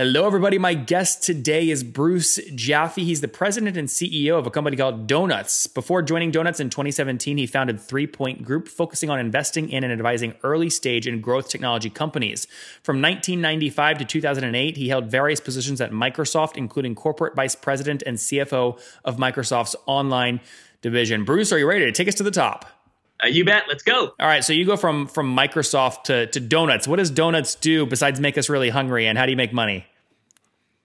Hello, everybody. My guest today is Bruce Jaffe. He's the president and CEO of a company called Donuts. Before joining Donuts in 2017, he founded Three Point Group, focusing on investing in and advising early stage and growth technology companies. From 1995 to 2008, he held various positions at Microsoft, including corporate vice president and CFO of Microsoft's online division. Bruce, are you ready to take us to the top? Uh, you bet. Let's go. All right. So you go from from Microsoft to, to donuts. What does donuts do besides make us really hungry, and how do you make money?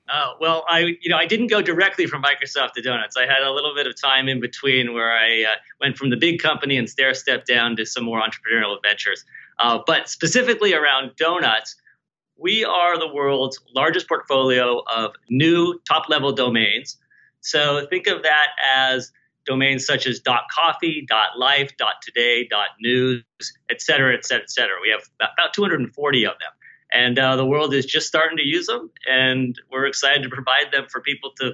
Uh, well, I you know I didn't go directly from Microsoft to donuts. I had a little bit of time in between where I uh, went from the big company and stair step down to some more entrepreneurial ventures. Uh, but specifically around donuts, we are the world's largest portfolio of new top level domains. So think of that as domains such as .coffee, .life, .today, .news, et cetera, et cetera, et cetera. We have about 240 of them and uh, the world is just starting to use them and we're excited to provide them for people to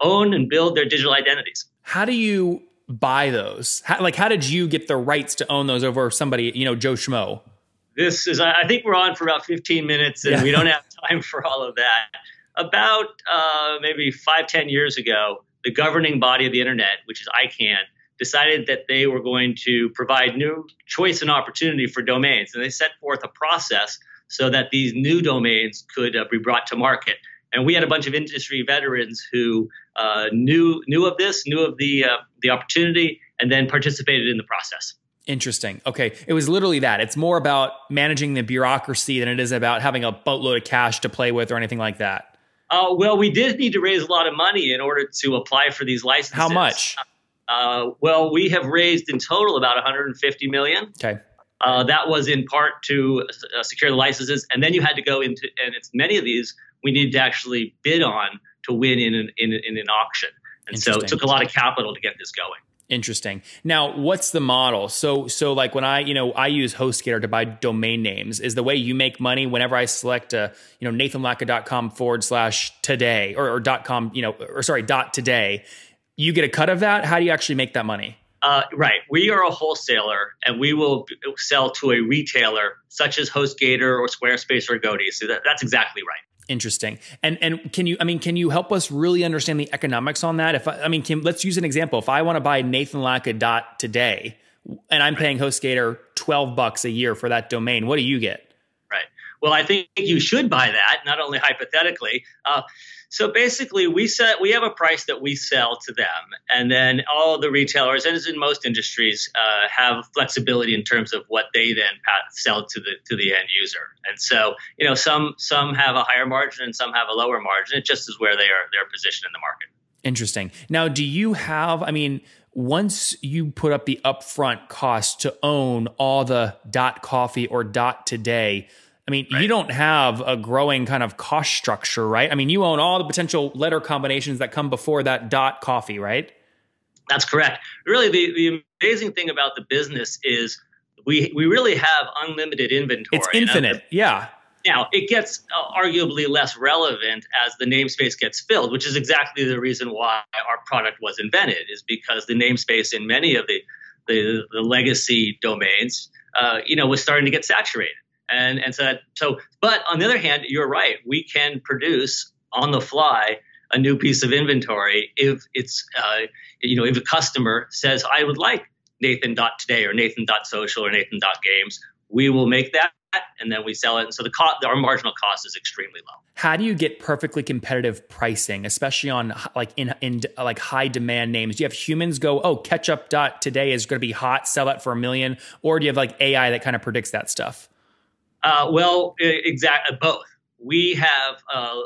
own and build their digital identities. How do you buy those? How, like how did you get the rights to own those over somebody you know joe schmo? This is i think we're on for about 15 minutes and yeah. we don't have time for all of that. About uh, maybe five ten years ago the governing body of the internet which is icann decided that they were going to provide new choice and opportunity for domains and they set forth a process so that these new domains could uh, be brought to market. And we had a bunch of industry veterans who uh, knew knew of this, knew of the uh, the opportunity, and then participated in the process. Interesting. Okay, it was literally that. It's more about managing the bureaucracy than it is about having a boatload of cash to play with or anything like that. Uh, well, we did need to raise a lot of money in order to apply for these licenses. How much? Uh, well, we have raised in total about 150 million. Okay. Uh, that was in part to uh, secure the licenses, and then you had to go into, and it's many of these we needed to actually bid on to win in an, in, in an auction, and so it took a lot of capital to get this going. Interesting. Now, what's the model? So, so like when I, you know, I use HostGator to buy domain names. Is the way you make money whenever I select a, you know, nathanlatka.com forward slash today or, or dot com, you know, or sorry, dot today. You get a cut of that. How do you actually make that money? Uh, right. We are a wholesaler and we will sell to a retailer such as HostGator or Squarespace or Godaddy. So that, that's exactly right. Interesting. And and can you I mean can you help us really understand the economics on that? If I, I mean can, let's use an example. If I want to buy Nathan dot today and I'm paying HostGator 12 bucks a year for that domain, what do you get? Right. Well, I think you should buy that, not only hypothetically. Uh, so basically, we set we have a price that we sell to them, and then all the retailers, and as in most industries, uh, have flexibility in terms of what they then sell to the to the end user. And so, you know, some some have a higher margin and some have a lower margin. It just is where they are their position in the market. Interesting. Now, do you have? I mean once you put up the upfront cost to own all the dot coffee or dot today I mean, right. you don't have a growing kind of cost structure, right? I mean, you own all the potential letter combinations that come before that dot coffee, right? That's correct. Really, the, the amazing thing about the business is we we really have unlimited inventory. It's infinite, yeah. Now, it gets uh, arguably less relevant as the namespace gets filled, which is exactly the reason why our product was invented, is because the namespace in many of the the, the legacy domains, uh, you know, was starting to get saturated and and so that, so but on the other hand you're right. We can produce on the fly a new piece of inventory if it's uh, you know if a customer says i would like nathan.today or nathan.social or nathan.games we will make that and then we sell it. And so the cost our marginal cost is extremely low. How do you get perfectly competitive pricing especially on like in in like high demand names? Do you have humans go oh ketchup dot today is going to be hot sell that for a million or do you have like ai that kind of predicts that stuff Uh, well, exactly both. We have uh,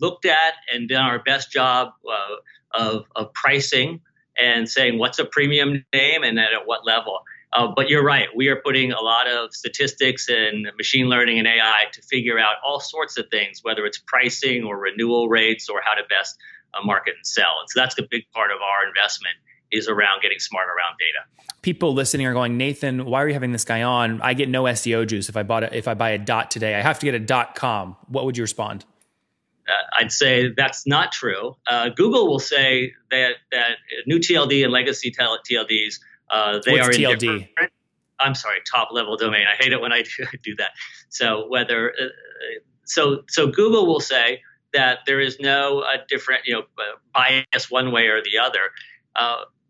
looked at and done our best job uh, of, of pricing and saying what's a premium name and at what level. Uh, but you're right. We are putting a lot of statistics and machine learning and AI to figure out all sorts of things, whether it's pricing or renewal rates or how to best uh, market and sell. And so that's the big part of our investment is around getting smart around data. People listening are going, Nathan, why are you having this guy on? I get no SEO juice if I bought it. If I buy a dot today, I have to get a dot com. What would you respond? Uh, I'd say that's not true. Uh, Google will say that that new TLD and legacy TLDs uh, they What's are TLD? different. I'm sorry, top level domain. I hate it when I do, do that. So whether uh, so so Google will say that there is no uh, different you know bias one way or the other.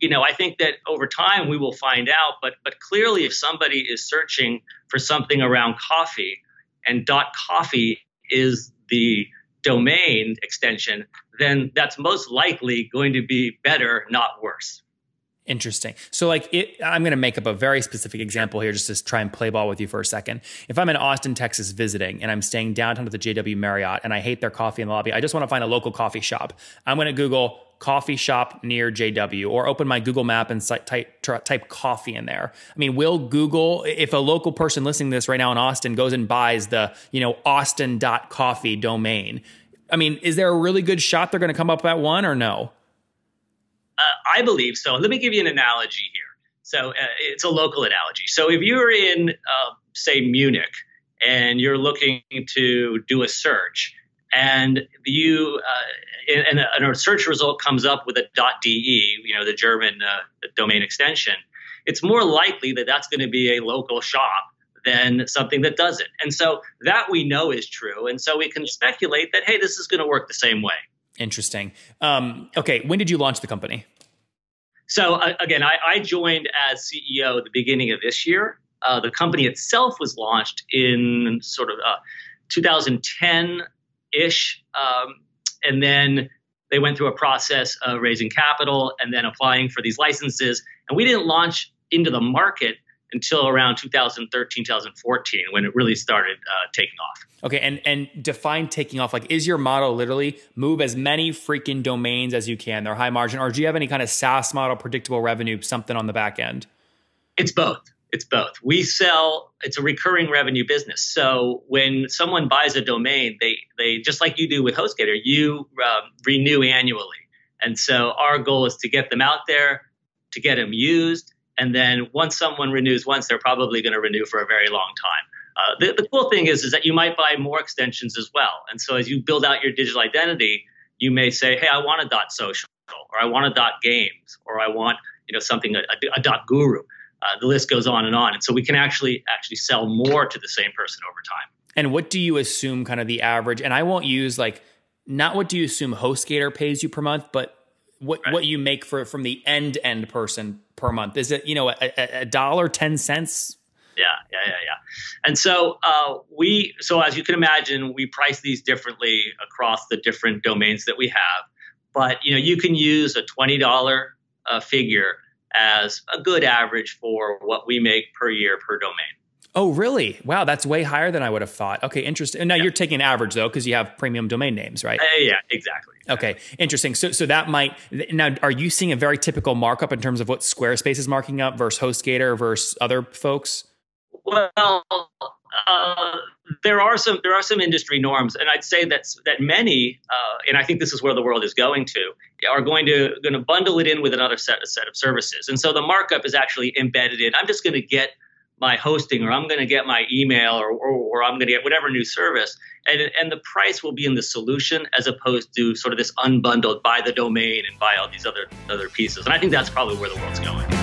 You know, I think that over time we will find out. But but clearly, if somebody is searching for something around coffee, and dot coffee is the domain extension, then that's most likely going to be better, not worse. Interesting. So, like, it, I'm going to make up a very specific example here just to try and play ball with you for a second. If I'm in Austin, Texas visiting and I'm staying downtown at the JW Marriott and I hate their coffee in the lobby, I just want to find a local coffee shop. I'm going to Google coffee shop near JW or open my Google map and type, type coffee in there. I mean, will Google, if a local person listening to this right now in Austin goes and buys the, you know, austin.coffee domain, I mean, is there a really good shot they're going to come up at one or no? Uh, I believe so. Let me give you an analogy here. So uh, it's a local analogy. So if you're in, uh, say, Munich, and you're looking to do a search, and you uh, and, and, a, search result comes up with a .de, you know, the German uh, domain extension, it's more likely that that's going to be a local shop than something that doesn't. And so that we know is true, and so we can speculate that hey, this is going to work the same way. Interesting. Um, okay, when did you launch the company? So uh, again, I, I, joined as CEO at the beginning of this year. Uh, the company itself was launched in sort of uh, 2010 ish, um, and then they went through a process of raising capital and then applying for these licenses. And we didn't launch into the market until around 2013, 2014, when it really started uh, taking off. Okay, and and define taking off. Like, is your model literally move as many freaking domains as you can? They're high margin, or do you have any kind of SaaS model, predictable revenue, something on the back end? It's both. It's both. We sell. It's a recurring revenue business. So when someone buys a domain, they they just like you do with HostGator, you um, renew annually. And so our goal is to get them out there, to get them used, and then once someone renews once, they're probably going to renew for a very long time. Uh, the, the cool thing is, is that you might buy more extensions as well. And so as you build out your digital identity, you may say, hey, I want a dot social, or I want a dot games, or I want you know something a, a dot guru. Uh, the list goes on and on, and so we can actually actually sell more to the same person over time. And what do you assume kind of the average? And I won't use like not what do you assume HostGator pays you per month, but what right. what you make for from the end end person per month? Is it you know a, a dollar ten cents? Yeah, yeah, yeah, yeah. And so uh, we so as you can imagine, we price these differently across the different domains that we have. But you know, you can use a twenty dollar uh, figure as a good average for what we make per year per domain. Oh, really? Wow, that's way higher than I would have thought. Okay, interesting. Now yeah. you're taking average though, because you have premium domain names, right? Uh, yeah, exactly, exactly. Okay, interesting. So, so that might now. Are you seeing a very typical markup in terms of what Squarespace is marking up versus HostGator versus other folks? Well, uh, there are some there are some industry norms, and I'd say that that many, uh, and I think this is where the world is going to, are going to going to bundle it in with another set set of services, and so the markup is actually embedded in. I'm just going to get my hosting or I'm going to get my email or, or, or I'm going to get whatever new service. And, and the price will be in the solution as opposed to sort of this unbundled by the domain and buy all these other, other pieces. And I think that's probably where the world's going.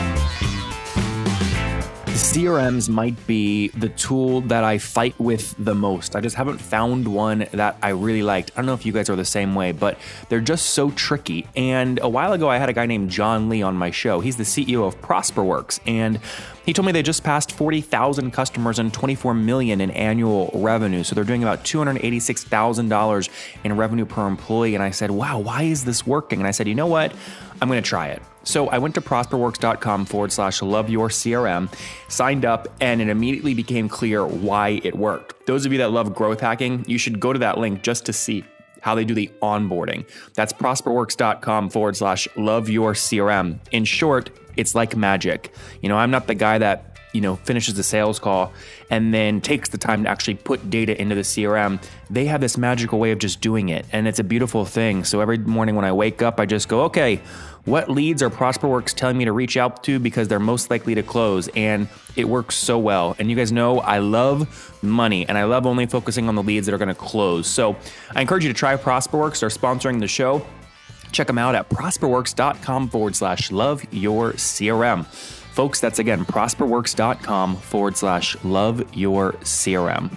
CRMs might be the tool that I fight with the most. I just haven't found one that I really liked. I don't know if you guys are the same way, but they're just so tricky. And a while ago, I had a guy named John Lee on my show. He's the CEO of ProsperWorks, and he told me they just passed 40,000 customers and 24 million in annual revenue. So they're doing about $286,000 in revenue per employee. And I said, wow, why is this working? And I said, you know what? I'm going to try it. So I went to prosperworks.com forward slash love your CRM, signed up, and it immediately became clear why it worked. Those of you that love growth hacking, you should go to that link just to see how they do the onboarding. That's prosperworks.com forward slash love your CRM. In short, it's like magic. You know, I'm not the guy that you know finishes the sales call and then takes the time to actually put data into the CRM. They have this magical way of just doing it, and it's a beautiful thing. So every morning when I wake up, I just go, okay, what leads are ProsperWorks telling me to reach out to because they're most likely to close? And it works so well. And you guys know I love money and I love only focusing on the leads that are going to close. So I encourage you to try ProsperWorks. They're sponsoring the show. Check them out at prosperworks.com forward slash love your CRM. Folks, that's again prosperworks.com forward slash love your CRM.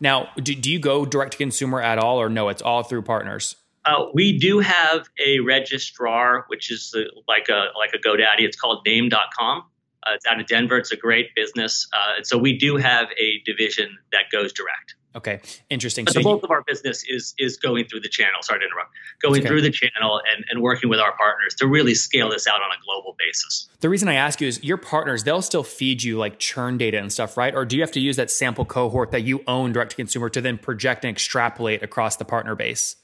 Now, do, do you go direct to consumer at all, or no? It's all through partners. Uh, we do have a registrar, which is the, like a like a GoDaddy. It's called Name.com. Uh, it's out of Denver. It's a great business. Uh, so we do have a division that goes direct. Okay, interesting. But so the bulk you, of our business is is going through the channel. Sorry to interrupt. Going okay. through the channel and, and working with our partners to really scale this out on a global basis. The reason I ask you is your partners, they'll still feed you like churn data and stuff, right? Or do you have to use that sample cohort that you own direct to consumer to then project and extrapolate across the partner base?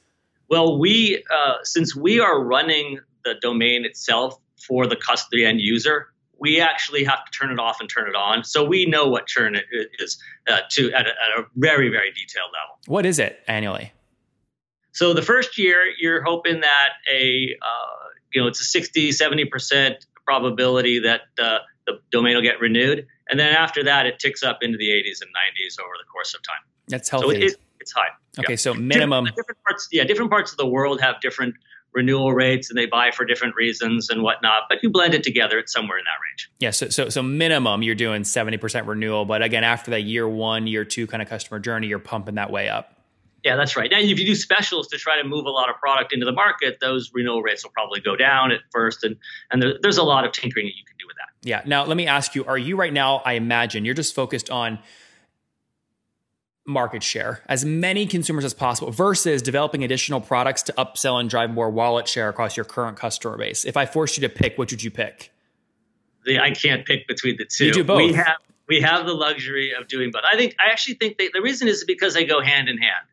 Well, we uh, since we are running the domain itself for the customer end user, we actually have to turn it off and turn it on. So we know what churn is uh, to at a, at a, very very detailed level. What is it annually? So the first year, you're hoping that a uh, you know it's a 60 70 percent probability that uh, the domain will get renewed, and then after that, it ticks up into the 80s and 90s over the course of time. That's healthy. So it, it, it's high. Okay, yeah. so minimum different, different parts. Yeah, different parts of the world have different renewal rates and they buy for different reasons and whatnot. But you blend it together, it's somewhere in that range. Yeah. So so so minimum you're doing 70% renewal. But again, after that year one, year two kind of customer journey, you're pumping that way up. Yeah, that's right. Now, if you do specials to try to move a lot of product into the market, those renewal rates will probably go down at first, and and there, there's a lot of tinkering that you can do with that. Yeah. Now, let me ask you: Are you right now? I imagine you're just focused on market share, as many consumers as possible, versus developing additional products to upsell and drive more wallet share across your current customer base. If I forced you to pick, which would you pick? The, I can't pick between the two. You do both. We have we have the luxury of doing both. I think I actually think they, the reason is because they go hand in hand,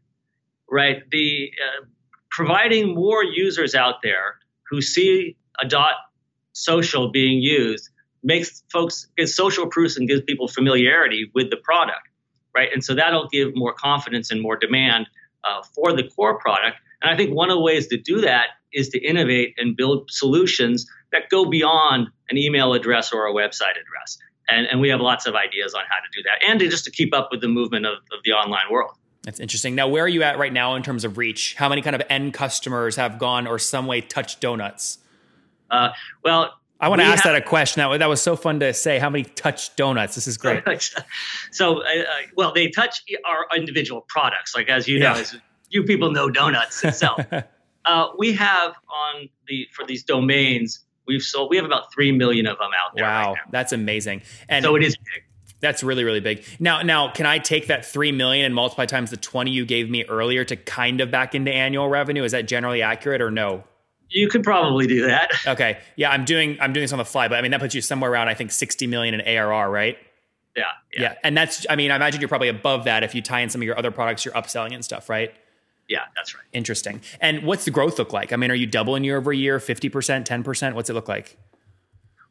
right? The uh, providing more users out there who see a dot social being used makes folks gives social proofs and gives people familiarity with the product right? And so that'll give more confidence and more demand uh, for the core product. And I think one of the ways to do that is to innovate and build solutions that go beyond an email address or a website address. And, and we have lots of ideas on how to do that and to just to keep up with the movement of, of the online world. That's interesting. Now, where are you at right now in terms of reach? How many kind of end customers have gone or some way touched donuts? Uh, well, I want to ask have, that a question. That, that was so fun to say. How many touch donuts? This is great. so, uh, uh, well, they touch our individual products. Like as you yeah. know, as you people know donuts itself. uh, we have on the for these domains, we've sold. We have about three million of them out there. Wow, right that's amazing. And so it is big. That's really, really big. Now, now, can I take that three million and multiply times the twenty you gave me earlier to kind of back into annual revenue? Is that generally accurate or no? You could probably do that. Okay. Yeah, I'm doing I'm doing this on the fly, but I mean that puts you somewhere around I think 60 million in ARR, right? Yeah, yeah. Yeah. And that's I mean, I imagine you're probably above that if you tie in some of your other products you're upselling and stuff, right? Yeah, that's right. Interesting. And what's the growth look like? I mean, are you doubling year over year, 50%, 10%? What's it look like?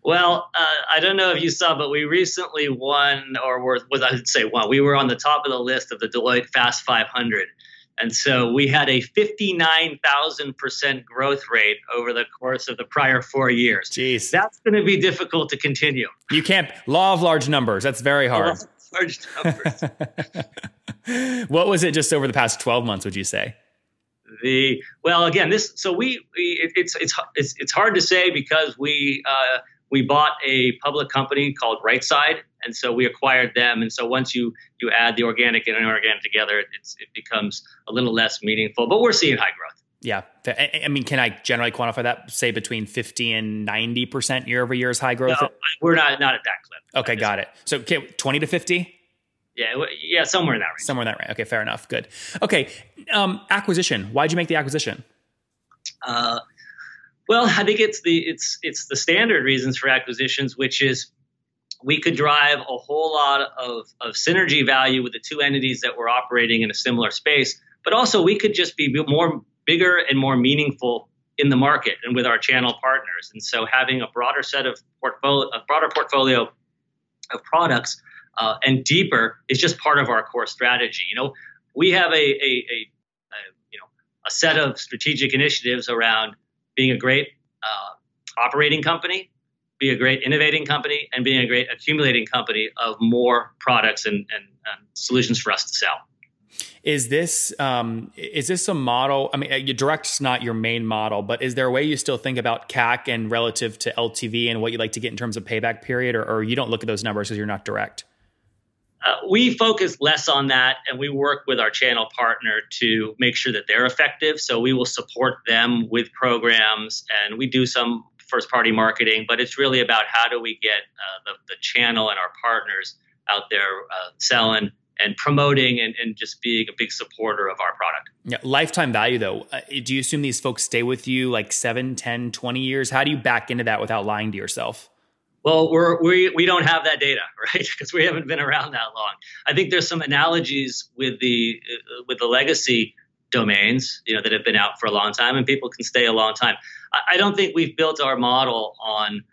Well, uh, I don't know if you saw, but we recently won, or were, was I would say won. We were on the top of the list of the Deloitte Fast 500 and so we had a 59,000% growth rate over the course of the prior four years. Jeez. That's going to be difficult to continue. You can't, law of large numbers. That's very hard. large numbers. what was it just over the past 12 months, would you say? The well, again, this so we, we it, it's, it's it's it's hard to say because we uh, we bought a public company called Rightside, and so we acquired them. And so once you you add the organic and inorganic together, it's, it becomes a little less meaningful. But we're seeing high growth. Yeah, I mean, can I generally quantify that? Say between fifty and ninety percent year over year is high growth. No, we're not not at that clip. Okay, got it. So okay, twenty to fifty. Yeah, yeah, somewhere in that range. Somewhere in that range. Okay, fair enough. Good. Okay, um, acquisition. Why'd you make the acquisition? Uh, Well, I think it's the it's it's the standard reasons for acquisitions, which is we could drive a whole lot of, of synergy value with the two entities that were operating in a similar space, but also we could just be more bigger and more meaningful in the market and with our channel partners. And so having a broader set of portfolio, a broader portfolio of products uh, and deeper is just part of our core strategy. You know, we have a, a, a, a you know a set of strategic initiatives around being a great uh, operating company, be a great innovating company, and being a great accumulating company of more products and, and, and solutions for us to sell. Is this um, is this a model? I mean, your direct's not your main model, but is there a way you still think about CAC and relative to LTV and what you like to get in terms of payback period, or, or you don't look at those numbers because you're not direct? Uh, we focus less on that and we work with our channel partner to make sure that they're effective. So we will support them with programs and we do some first party marketing, but it's really about how do we get uh, the, the channel and our partners out there uh, selling and promoting and, and just being a big supporter of our product. Yeah, lifetime value though. Uh, do you assume these folks stay with you like 7, 10, 20 years? How do you back into that without lying to yourself? Well, we're, we we don't have that data, right? Because we haven't been around that long. I think there's some analogies with the uh, with the legacy domains, you know, that have been out for a long time, and people can stay a long time. I, I don't think we've built our model on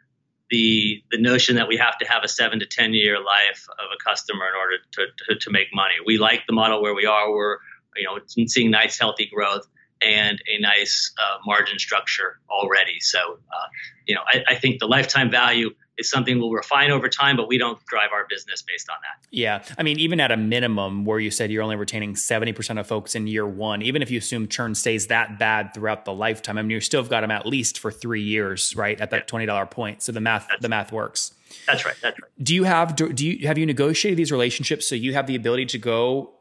the the notion that we have to have a seven to ten year life of a customer in order to, to, to make money. We like the model where we are. We're you know seeing nice healthy growth and a nice uh, margin structure already. So uh, you know I, I think the lifetime value is something we'll refine over time, but we don't drive our business based on that. Yeah. I mean, even at a minimum where you said you're only retaining 70% of folks in year one, even if you assume churn stays that bad throughout the lifetime, I mean, you still have got them at least for three years, right? At that $20 point. So the math, that's, the math works. That's right. That's right. Do you have, do you, have you negotiated these relationships so you have the ability to go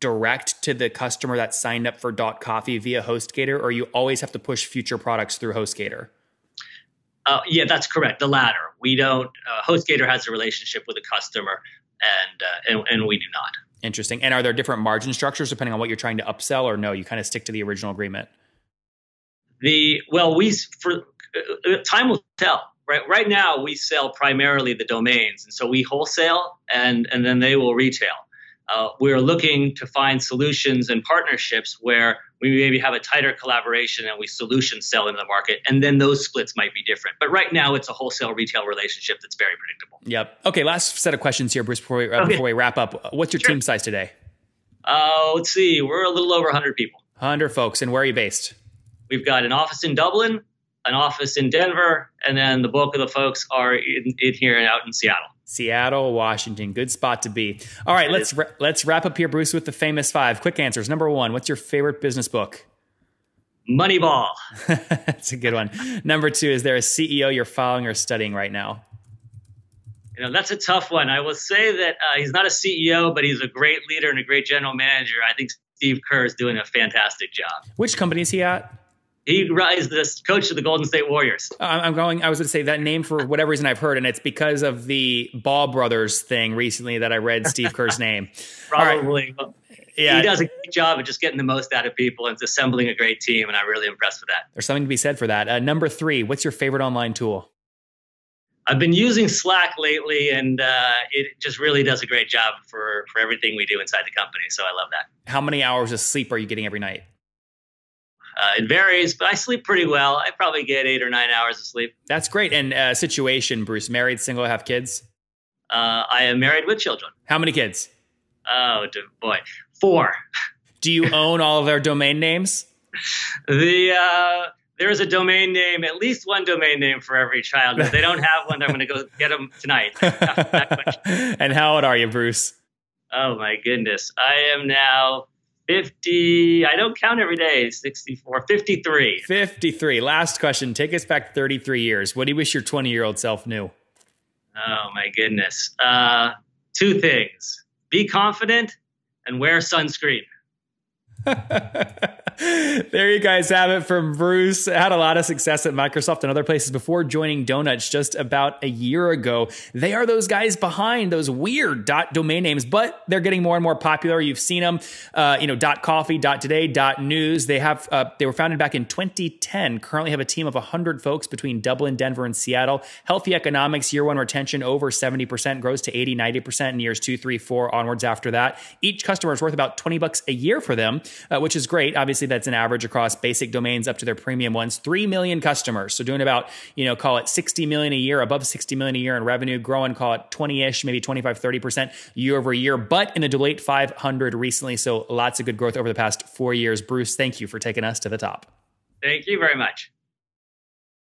direct to the customer that signed up for dot coffee via HostGator, or you always have to push future products through HostGator? Uh, yeah, that's correct. The latter. We don't. Uh, HostGator has a relationship with a customer, and, uh, and and we do not. Interesting. And are there different margin structures depending on what you're trying to upsell, or no? You kind of stick to the original agreement. The well, we for uh, time will tell. Right. Right now, we sell primarily the domains, and so we wholesale, and and then they will retail. Uh, we're looking to find solutions and partnerships where we maybe have a tighter collaboration and we solution sell into the market, and then those splits might be different. But right now, it's a wholesale retail relationship that's very predictable. Yep. Okay. Last set of questions here, Bruce. Before we, uh, okay. before we wrap up, what's your sure. team size today? Uh, let's see. We're a little over 100 people. 100 folks. And where are you based? We've got an office in Dublin, an office in Denver, and then the bulk of the folks are in, in here and out in Seattle. Seattle, Washington, good spot to be. All right, let's ra- let's wrap up here, Bruce, with the famous five. Quick answers. Number one, what's your favorite business book? Moneyball. That's a good one. Number two, is there a CEO you're following or studying right now? You know, that's a tough one. I will say that uh, he's not a CEO, but he's a great leader and a great general manager. I think Steve Kerr is doing a fantastic job. Which company is he at? He is the coach of the Golden State Warriors. I'm going. I was going to say that name for whatever reason I've heard, and it's because of the Ball Brothers thing recently that I read Steve Kerr's name. Probably. Right. Yeah, he does a great job of just getting the most out of people and assembling a great team, and I'm really impressed with that. There's something to be said for that. Uh, number three, what's your favorite online tool? I've been using Slack lately, and uh, it just really does a great job for for everything we do inside the company. So I love that. How many hours of sleep are you getting every night? Uh, it varies, but I sleep pretty well. I probably get eight or nine hours of sleep. That's great. And uh, situation, Bruce, married, single, have kids? Uh, I am married with children. How many kids? Oh boy, four. Do you own all of their domain names? The uh, there is a domain name, at least one domain name for every child. If they don't have one, I'm going to go get them tonight. and how old are you, Bruce? Oh my goodness, I am now 50 i don't count every day 64 53 53 last question. Take us back 33 years. What do you wish your 20 year old self knew? Oh my goodness. Uh, two things. Be confident and wear sunscreen there you guys have it from Bruce. Had a lot of success at Microsoft and other places before joining Donuts just about a year ago. They are those guys behind those weird dot domain names, but they're getting more and more popular. You've seen them, uh, you know, dot coffee, dot today, dot news. They have uh, they were founded back in 2010. Currently have a team of 100 folks between Dublin, Denver, and Seattle. Healthy economics, year one retention over 70%, grows to 80, 90% in years two, three, four onwards after that. Each customer is worth about 20 bucks a year for them, uh, which is great. Obviously, that's an average across basic domains up to their premium ones. Three million customers, so doing about you know call it 60 million a year, above 60 million a year in revenue, growing call it 20ish, maybe 25, 30 percent year over year. But in the Deloitte 500 recently, so lots of good growth over the past four years. Bruce, thank you for taking us to the top. Thank you very much.